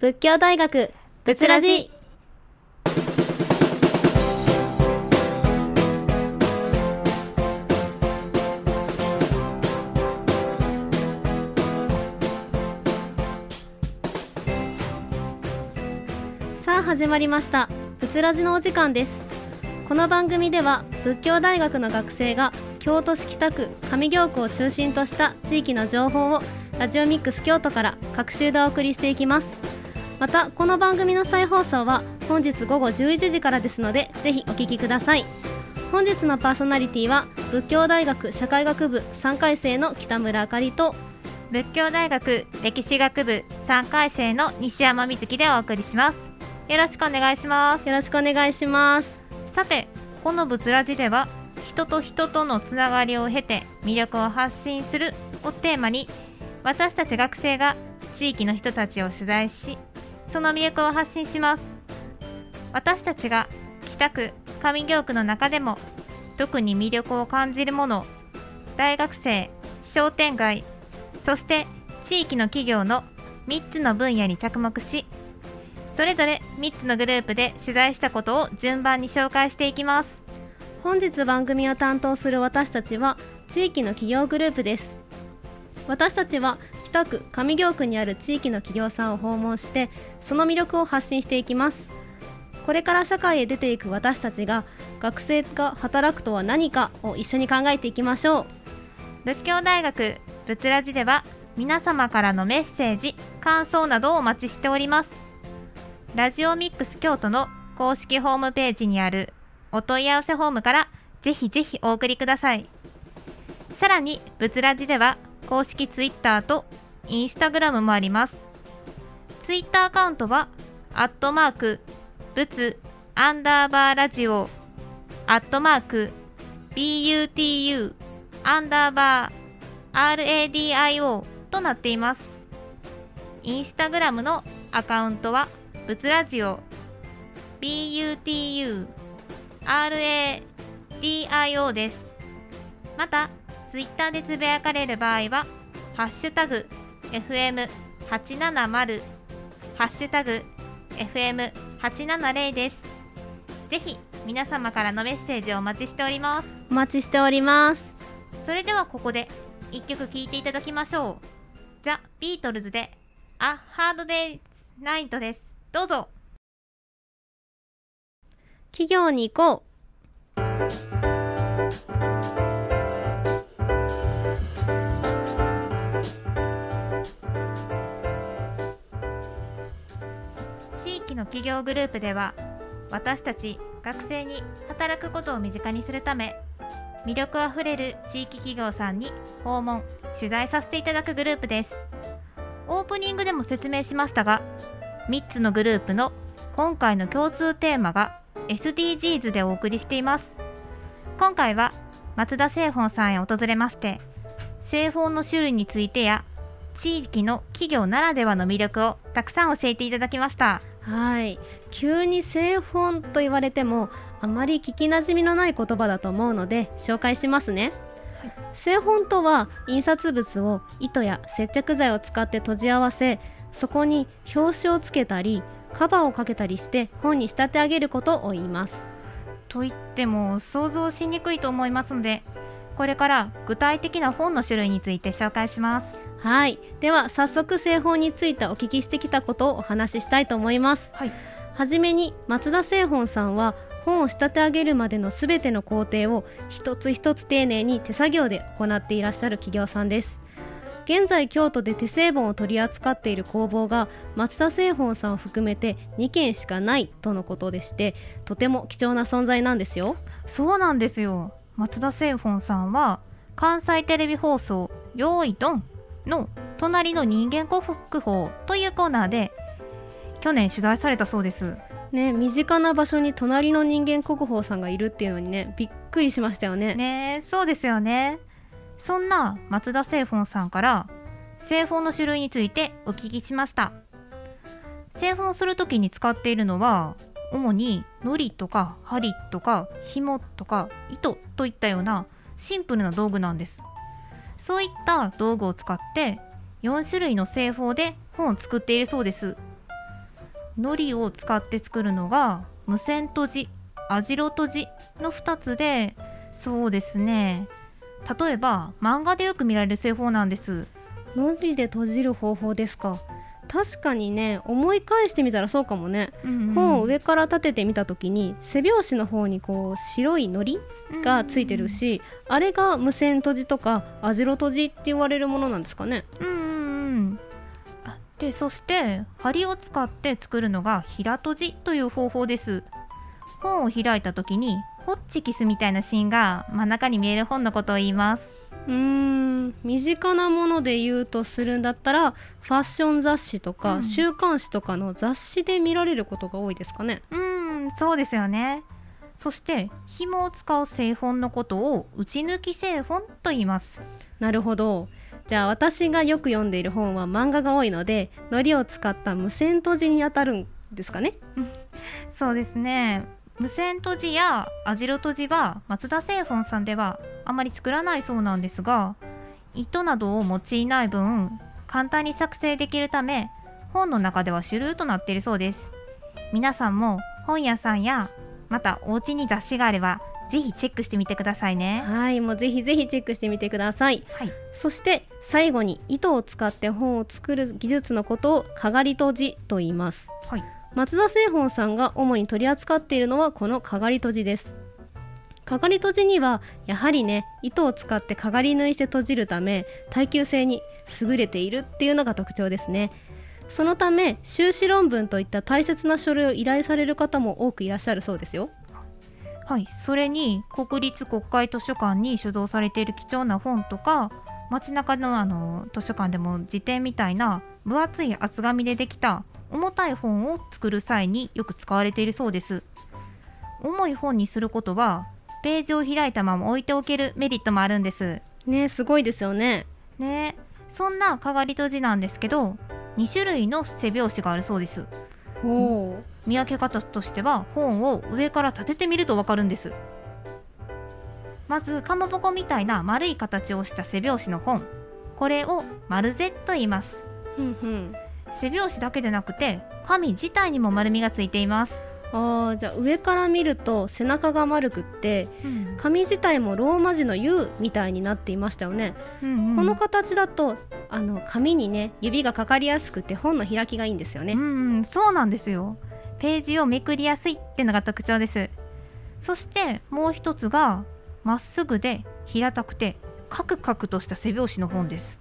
仏教大学仏ラジ。さあ始まりました。仏ラジのお時間です。この番組では仏教大学の学生が京都市北区上京区を中心とした地域の情報をラジオミックス京都から各週でお送りしていきますまたこの番組の再放送は本日午後11時からですのでぜひお聞きください。本日のパーソナリティは仏教大学社会学部3回生の北村あかりと仏教大学歴史学部3回生の西山瑞希でお送りします。よろしくお願いします。よろしくお願いします。さてこの仏ラジでは人と人とのつながりを経て魅力を発信するをテーマに私たち学生が地域の人たちを取材しその魅力を発信します。私たちが北区上京区の中でも特に魅力を感じるもの大学生商店街そして地域の企業の3つの分野に着目しそれぞれ3つのグループで取材したことを順番に紹介していきます。本日番組を担当する私たちは地域の企業グループです。私たちは北区上京区にある地域の企業さんを訪問してその魅力を発信していきます。これから社会へ出ていく私たちが学生が働くとは何かを一緒に考えていきましょう。仏教大学仏ラジでは皆様からのメッセージ感想などをお待ちしております。ラジオミックス京都の公式ホームページにあるお問い合わせフォームからぜひぜひお送りください。さらに仏ラジでは公式ツイッターとインスタグラムもあります。ツイッターアカウントはアットマーク仏アンダーバーラジオアットマーク BUTU アンダーバー RADIO となっています。インスタグラムのアカウントは仏ラジオ BUTU RADIO です。またツイッターでつぶやかれる場合はハッシュタグ FM870 ハッシュタグ FM870 です。ぜひ皆様からのメッセージをお待ちしております。お待ちしております。それではここで一曲聴いていただきましょう。ザ・ビートルズであハードデイナイトです。どうぞ。企業に行こ地域の企業グループでは私たち学生に働くことを身近にするため魅力あふれる地域企業さんに訪問取材させていただくグループです。オープニングでも説明しましたが3つのグループの今回の共通テーマが SDGs でお送りしています。今回は松田製本さんへ訪れまして製法の種類についてや地域の企業ならではの魅力をたくさん教えていただきました。はい。急に製本と言われてもあまり聞きなじみのない言葉だと思うので紹介しますね、はい製本とは印刷物を糸や接着剤を使って閉じ合わせそこに表紙をつけたりカバーをかけたりして本に仕立て上げることを言います。と言っても想像しにくいと思いますのでこれから具体的な本の種類について紹介します。はい。では早速製本についてお聞きしてきたことをお話ししたいと思います。はい。はじめに松田製本さんは本を仕立て上げるまでのすべての工程を一つ一つ丁寧に手作業で行っていらっしゃる企業さんです。現在京都で手製本を取り扱っている工房が松田製本さんを含めて2軒しかないとのことでしてとても貴重な存在なんですよ。そうなんですよ松田製本さんは関西テレビ放送「よーいどん」の「隣の人間国宝」というコーナーで去年取材されたそうです。ね身近な場所に隣の人間国宝さんがいるっていうのにねびっくりしましたよね。ねえそうですよね。そんな松田製本さんから製本の種類についてお聞きしました。製本する時に使っているのは主に糊とか針とか紐とか糸といったようなシンプルな道具なんです。そういった道具を使って4種類の製法で本を作っているそうです。糊を使って作るのが無線とじ網代とじの2つでそうですね。例えば漫画でよく見られる製法なんです。のりで閉じる方法ですか？確かにね思い返してみたらそうかもね、本を上から立ててみた時に背拍子の方にこう白いのりがついてるし、あれが無線閉じとか網代閉じって言われるものなんですかね。うんうんうん。あでそして針を使って作るのが平閉じという方法です。本を開いた時にホッチキスみたいなシーンが真ん中に見える本のことを言いますうーん。身近なもので言うとするんだったらファッション雑誌とか、うん。週刊誌とかの雑誌で見られることが多いですかね。うーんそうですよね。そして紐を使う製本のことを打ち抜き製本と言います。なるほど。じゃあ私がよく読んでいる本は漫画が多いので糊を使った無線閉じに当たるんですかね。そうですね無線閉じや網代閉じは松田製本さんではあまり作らないそうなんですが糸などを用いない分簡単に作成できるため本の中では主流となっているそうです。皆さんも本屋さんやまたお家に雑誌があればぜひチェックしてみてくださいね。はいもうぜひぜひチェックしてみてください。はい。そして最後に糸を使って本を作る技術のことをかがり閉じと言います。はい松田製本さんが主に取り扱っているのはこのかがり閉じです。かがり閉じにはやはりね糸を使ってかがり縫いして閉じるため耐久性に優れているっていうのが特徴ですね。そのため修士論文といった大切な書類を依頼される方も多くいらっしゃるそうですよ。はい、それに国立国会図書館に所蔵されている貴重な本とか街中のあの図書館でも辞典みたいな分厚い厚紙でできた重たい本を作る際によく使われているそうです。重い本にすることはページを開いたまま置いておけるメリットもあるんです。ねすごいですよね。ねそんなかがり閉じなんですけど2種類の背拍子があるそうです。おお見分け方としては本を上から立ててみるとわかるんです。まずかまぼこみたいな丸い形をした背拍子の本。これを丸背と言います。ふんふん背拍子だけでなくて紙自体にも丸みがついています、あーじゃあ上から見ると背中が丸くって紙自体もローマ字の U みたいになっていましたよね、うんうん。この形だとあの紙にね指がかかりやすくて本の開きがいいんですよね、うんうん。そうなんですよ。ページをめくりやすいってのが特徴です。そしてもう一つがまっすぐで平たくてカクカクとした背拍子の本です。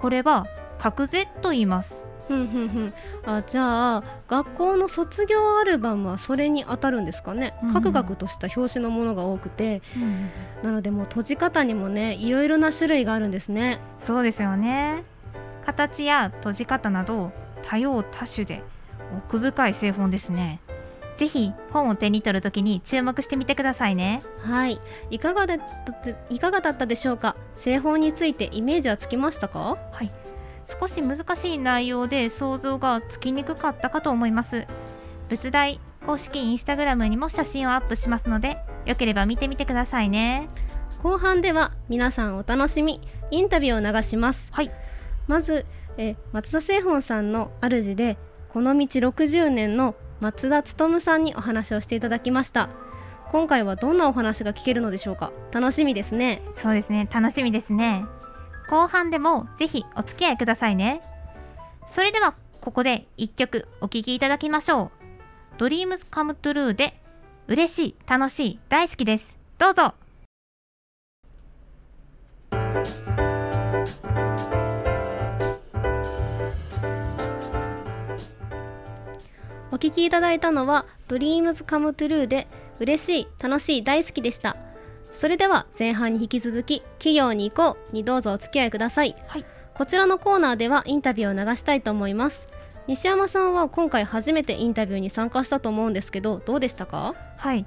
これは角背と言いますふんふんふん。あじゃあ学校の卒業アルバムはそれに当たるんですかね、うん。カクカクとした表紙のものが多くて。なのでもう閉じ方にもねいろいろな種類があるんですね。そうですよね。形や閉じ方など多様多種で奥深い製本ですね。ぜひ本を手に取るときに注目してみてくださいね。はい。いかがだったいかがだったでしょうか？製法についてイメージはつきましたか？はい少し難しい内容で想像がつきにくかったかと思います。仏大公式インスタグラムにも写真をアップしますのでよければ見てみてくださいね。後半では皆さんお楽しみインタビューを流します。はい。まずえ松田製本さんの主でこの道60年の松田勉さんにお話をしていただきました。今回はどんなお話が聞けるのでしょうか？楽しみですね。そうですね。楽しみですね後半でもぜひお付き合いくださいね。それではここで一曲お聴きいただきましょう。Dreams Come True で嬉しい楽しい大好きです。どうぞ。お聞きいただいたのは Dreams Come True で嬉しい楽しい大好きでした。それでは前半に引き続き企業に行こうにどうぞお付き合いください。はい。こちらのコーナーではインタビューを流したいと思います。西山さんは今回初めてインタビューに参加したと思うんですけどどうでしたか？はい。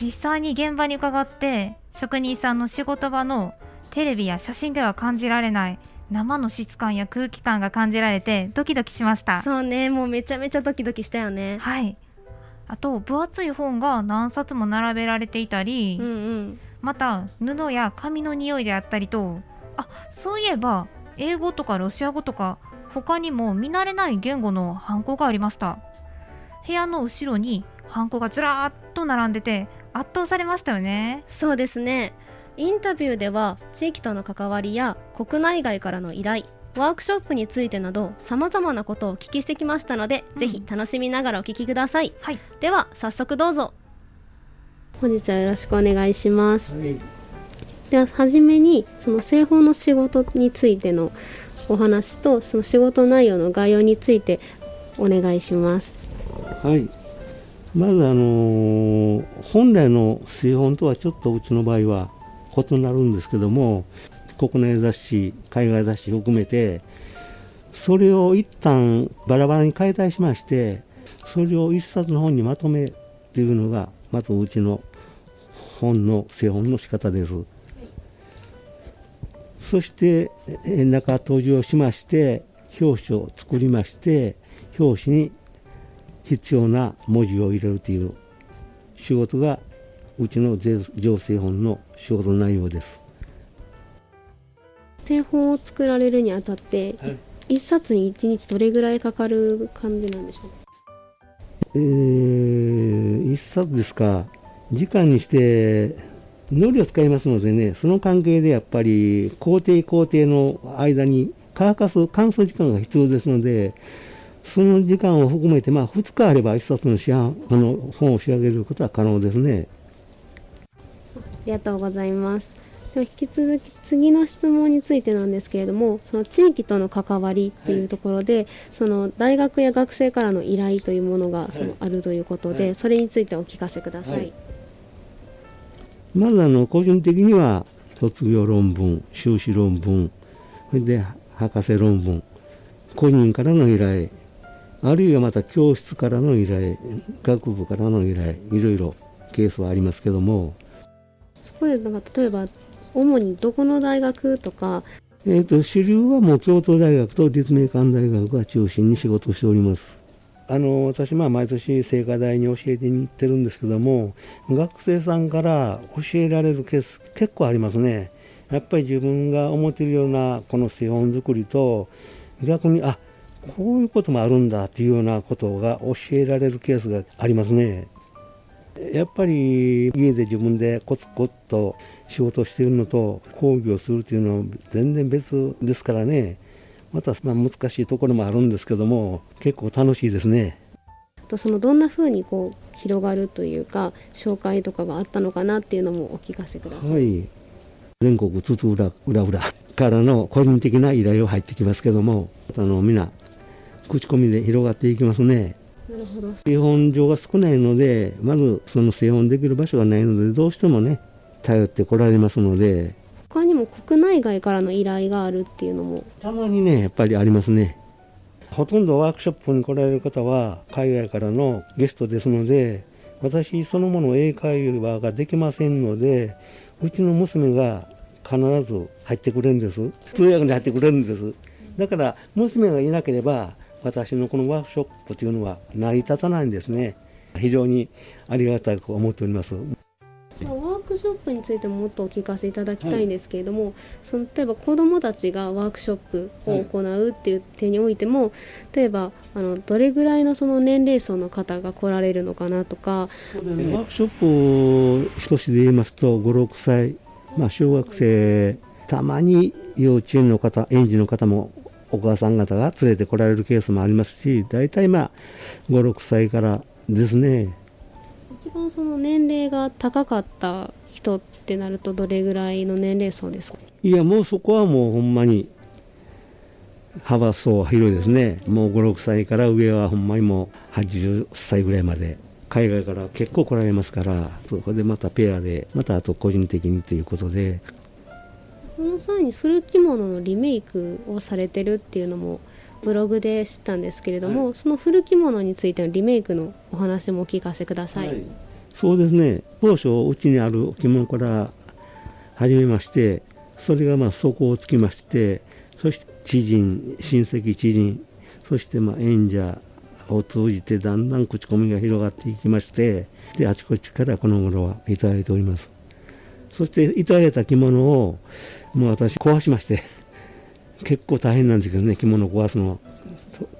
実際に現場に伺って職人さんの仕事場のテレビや写真では感じられない生の質感や空気感が感じられてドキドキしました。そうね。もうめちゃめちゃドキドキしたよね。はい。あと分厚い本が何冊も並べられていたり、うんうんまた布や紙の匂いであったりとあそういえば英語とかロシア語とか他にも見慣れない言語のハンコがありました。部屋の後ろにハンコがずらーっと並んでて圧倒されましたよね。そうですね。インタビューでは地域との関わりや国内外からの依頼ワークショップについてなどさまざまなことをお聞きしてきましたので、うん。ぜひ楽しみながらお聞きください。はい。では早速どうぞ本日はよろしくお願いします。では初めにその製法の仕事についてのお話とその仕事内容の概要についてお願いします。はい。まず、あのー本来の製本とはちょっとうちの場合は異なるんですけども、国内雑誌、海外雑誌含めて、それを一旦バラバラに解体しまして、それを一冊の本にまとめっていうのが、まずうちの本の製本の仕方です。そして、え中閉じをしまして、表紙を作りまして、表紙に必要な文字を入れるという仕事がうちの税情製本の仕事内容です。製法を作られるにあたってはい一冊に一日どれぐらいかかる感じなんでしょうか？えー、一冊ですか、時間にして、のりを使いますのでね、その関係でやっぱり工程工程の間に乾かす乾燥時間が必要ですので、その時間を含めて、まあ、2日あれば一冊の市販あの本を仕上げることは可能ですね。ありがとうございます。引き続き次の質問についてなんですけれども、その地域との関わりっていうところで、その大学や学生からの依頼というものがそのあるということで、はいそれについてお聞かせください。はいまずあの個人的には卒業論文、修士論文、それで博士論文、個人からの依頼、あるいはまた教室からの依頼、学部からの依頼、いろいろケースはありますけども、そこでなんか例えば主にどこの大学とかえー、と主流はもう京都大学と立命館大学が中心に仕事をしております。あの私、まあ毎年聖火台に教えてに行ってるんですけども、学生さんから教えられるケース、結構ありますね。やっぱり自分が思っているようなこの製本作りと、逆に、あこういうこともあるんだっていうようなことが教えられるケースがありますね。やっぱり家で自分でコツコツと仕事しているのと講義をするというのは全然別ですからねまたまあ難しいところもあるんですけども結構楽しいですね。あとそのどんな風にこう広がるというか紹介とかがあったのかなっていうのもお聞かせください。はい全国津々浦浦々からの個人的な依頼を入ってきますけどもあの皆口コミで広がっていきますね。なるほど。製本場が少ないのでまずその製本できる場所がないのでどうしてもね頼ってこられますので他にも国内外からの依頼があるっていうのも。たまにねやっぱりありますね。ほとんどワークショップに来られる方は海外からのゲストですので私そのもの英会話ができませんのでうちの娘が必ず入ってくれるんです。通訳に入ってくれるんです。だから娘がいなければ私のこのワークショップというのは成り立たないんですね。非常にありがたく思っております。ワークショップについてももっとお聞かせいただきたいんですけれども、その例えば子どもたちがワークショップを行うっていう点においても、例えばあのどれぐらいのその年齢層の方が来られるのかなとか。ワークショップ一つで言いますと56歳、まあ、小学生たまに幼稚園の方園児の方もお母さん方が連れてこられるケースもありますし大体まあ56歳からですね一番その年齢が高かった人ってなるとどれぐらいの年齢層ですか？いやもうそこはもうほんまに幅層広いですね。もう56歳から上はほんまにもう80歳ぐらいまで。海外から結構来られますからそこでまたペアでまたあと個人的にということで。その際に古着物のリメイクをされてるっていうのもブログで知ったんですけれども、その古着物についてのリメイクのお話もお聞かせください、そうですね。当初うちにある置物から始めましてそれがまあ底をつきましてそして知人親戚知人そしてまあ演者を通じてだんだん口コミが広がっていきましてであちこちからこの頃はいただいております。そしていただいた着物をもう私壊しまして結構大変なんですけどね着物を壊すの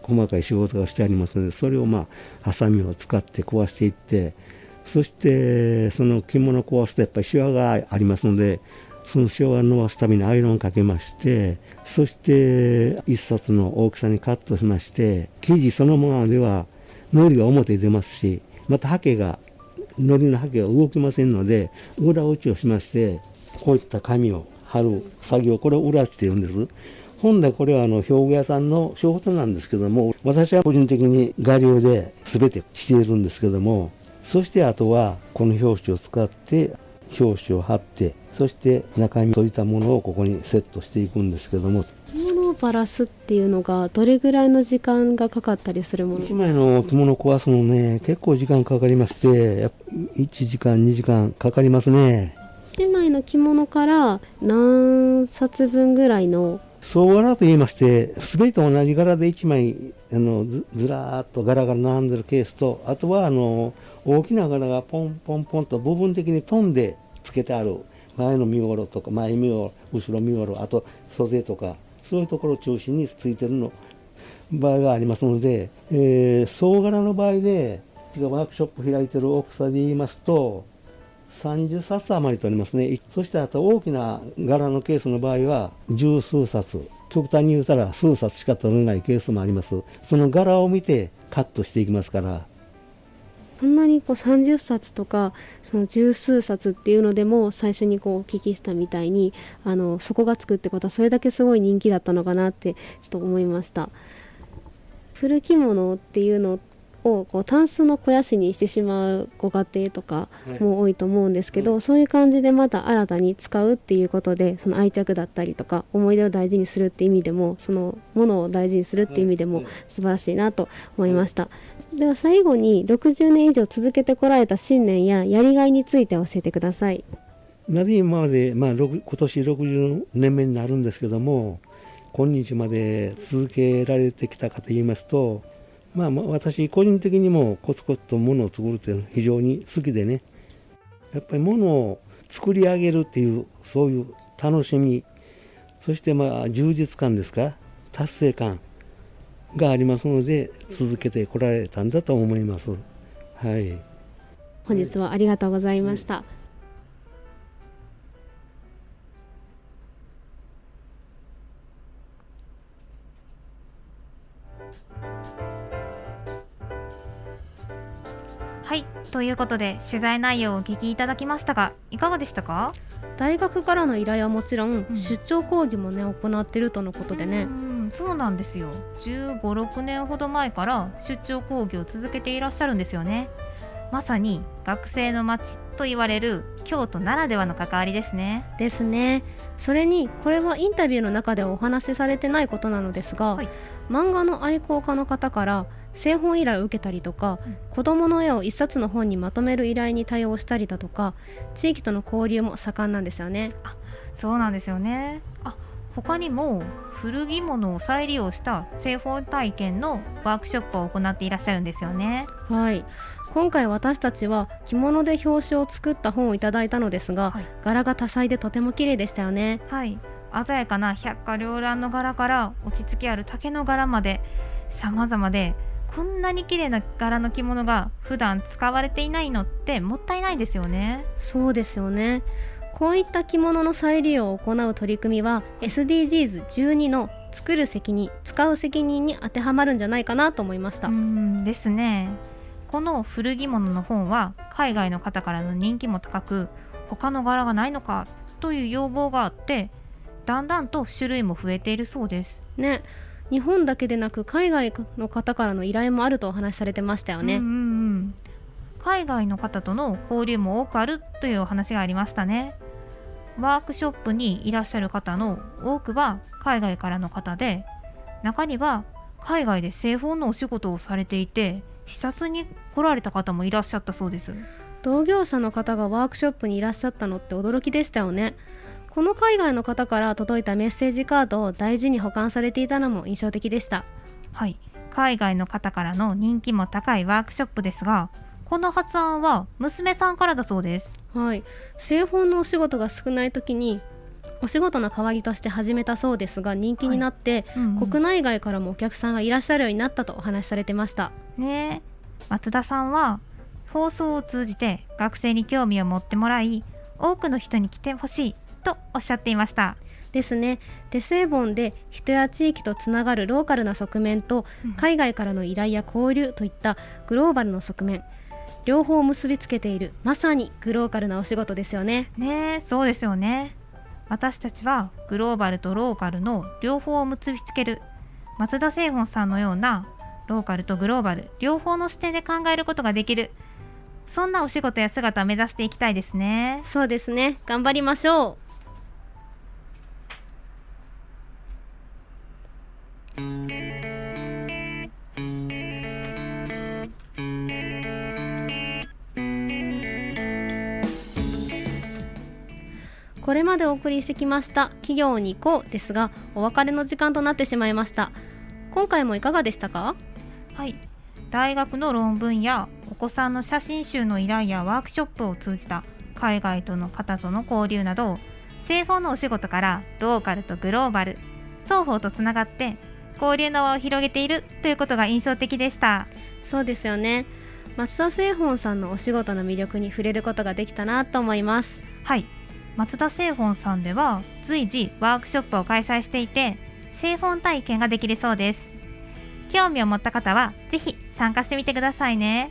細かい仕事がしてありますのでそれをまあハサミを使って壊していってそしてその着物を壊すとやっぱりシワがありますのでそのシワを伸ばすためにアイロンをかけましてそして一冊の大きさにカットしまして生地そのままでは糊が表に出ますしまたハケが糊のハケが動きませんので裏打ちをしましてこういった紙を貼る作業これを裏打ちって言うんです。本来これはあの表具屋さんの仕事なんですけども私は個人的に画流で全てしているんですけどもそしてあとはこの表紙を使って表紙を貼ってそして中身といたものをここにセットしていくんですけども。着物をバラすっていうのがどれぐらいの時間がかかったりするもの？1枚の着物を壊すのね結構時間かかりましてやっぱ1時間2時間かかりますね。1枚の着物から何冊分ぐらいの総柄と言いまして全て同じ柄で1枚あのずずらーっと柄が並んでるケースとあとはあの大きな柄がポンポンポンと部分的に飛んでつけてある前の身ごろとか前身ごろ後ろ身ごろあと袖とかそういうところを中心についてるの場合がありますので、えー、総柄の場合でワークショップ開いてる大きさで言いますと30冊余りとありますね。そしてあと大きな柄のケースの場合は十数冊。極端に言うたら数冊しか取れないケースもあります。その柄を見てカットしていきますから。そんなにこう30冊とかその十数冊っていうのでも最初にこうお聞きしたみたいにあのそこがつくってことはそれだけすごい人気だったのかなってちょっと思いました。古着物っていうのをこうタンスの肥やしにしてしまうご家庭とかも多いと思うんですけど、はい、そういう感じでまた新たに使うっていうことでその愛着だったりとか思い出を大事にするって意味でもそのものを大事にするって意味でも素晴らしいなと思いました。では最後に60年以上続けてこられた信念ややりがいについて教えてください。なぜ今まで、まあ、今年60年目になるんですけども今日まで続けられてきたかと言いますとまあ、私個人的にもコツコツとものを作るっていうのは非常に好きでねやっぱりものを作り上げるっていうそういう楽しみそしてまあ充実感ですか達成感がありますので続けてこられたんだと思います。はい、本日はありがとうございました。はいということで取材内容をお聞きいただきましたがいかがでしたか？大学からの依頼はもちろん、うん、出張講義もね行ってるとのことでね。そうなんですよ。1 5 6年ほど前から出張講義を続けていらっしゃるんですよね。まさに学生の街と言われる京都ならではの関わりですね。ですね。それにこれはインタビューの中ではお話しされてないことなのですが、はい、漫画の愛好家の方から製本依頼を受けたりとか、うん、子どもの絵を一冊の本にまとめる依頼に対応したりだとか地域との交流も盛んなんですよね。あそうなんですよねあ他にも古着物を再利用した製本体験のワークショップを行っていらっしゃるんですよね。はい今回私たちは着物で表紙を作った本をいただいたのですが、はい、柄が多彩でとても綺麗でしたよね。はい鮮やかな百花繚乱の柄から落ち着きある竹の柄まで様々でこんなに綺麗な柄の着物が普段使われていないのってもったいないですよね。そうですよね。こういった着物の再利用を行う取り組みは SDGs12 の作る責任使う責任に当てはまるんじゃないかなと思いました。うんですね。この古着物の本は海外の方からの人気も高く他の柄がないのかという要望があってだんだんと種類も増えているそうです。ね。日本だけでなく海外の方からの依頼もあるとお話しされてましたよね、うんうんうん、海外の方との交流も多くあるというお話がありましたね。ワークショップにいらっしゃる方の多くは海外からの方で中には海外で製本のお仕事をされていて視察に来られた方もいらっしゃったそうです。同業者の方がワークショップにいらっしゃったのって驚きでしたよねこの海外の方から届いたメッセージカードを大事に保管されていたのも印象的でした。はい。海外の方からの人気も高いワークショップですがこの発案は娘さんからだそうです。はい。製本のお仕事が少ない時にお仕事の代わりとして始めたそうですが人気になって、うんうん。国内外からもお客さんがいらっしゃるようになったとお話しされてました。ね。え松田さんは放送を通じて学生に興味を持ってもらい多くの人に来てほしいとおっしゃっていました。ですね。デスエボンで人や地域とつながるローカルな側面と海外からの依頼や交流といったグローバルの側面両方を結びつけているまさにグローカルなお仕事ですよね。ねえそうですよね。私たちはグローバルとローカルの両方を結びつける松田製本さんのようなローカルとグローバル両方の視点で考えることができるそんなお仕事や姿を目指していきたいですね。そうですね。頑張りましょうこれまでお送りしてきました企業に行こうですがお別れの時間となってしまいました。今回もいかがでしたか？はい。大学の論文やお子さんの写真集の依頼やワークショップを通じた海外との方との交流など製法のお仕事からローカルとグローバル双方とつながって交流の輪を広げているということが印象的でした。そうですよね。松田製本さんのお仕事の魅力に触れることができたなと思います。はい。松田製本さんでは随時ワークショップを開催していて製本体験ができるそうです。興味を持った方はぜひ参加してみてくださいね。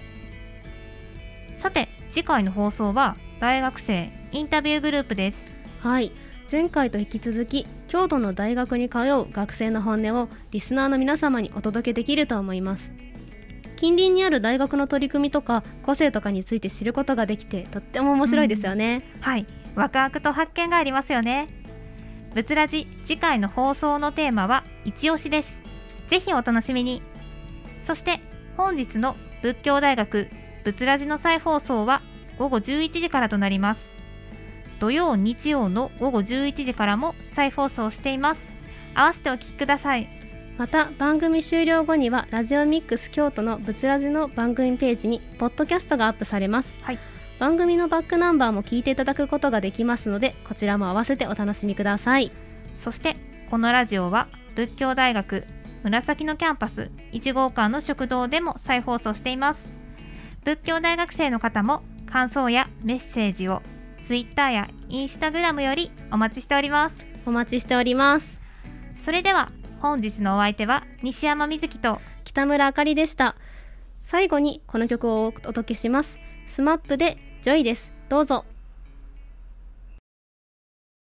さて次回の放送は大学生インタビューグループです。はい。前回と引き続き京都の大学に通う学生の本音をリスナーの皆様にお届けできると思います。近隣にある大学の取り組みとか個性とかについて知ることができてとっても面白いですよね、はい。ワクワクと発見がありますよね。ぶつらじ次回の放送のテーマは一押しです。ぜひお楽しみに。そして本日の仏教大学ぶつらじの再放送は午後11時からとなります。土曜日曜の午後11時からも再放送しています。合わせてお聞きください。また番組終了後にはラジオミックス京都のブツラジの番組ページにポッドキャストがアップされます、はい。番組のバックナンバーも聞いていただくことができますのでこちらも合わせてお楽しみください。そしてこのラジオは佛教大学紫野キャンパス1号館の食堂でも再放送しています。佛教大学生の方も感想やメッセージを Twitter や Instagram よりお待ちしております。お待ちしております。それでは本日のお相手は西山瑞希と北村あかりでした。最後にこの曲をお届けします。 SMAP で Joy です。どうぞ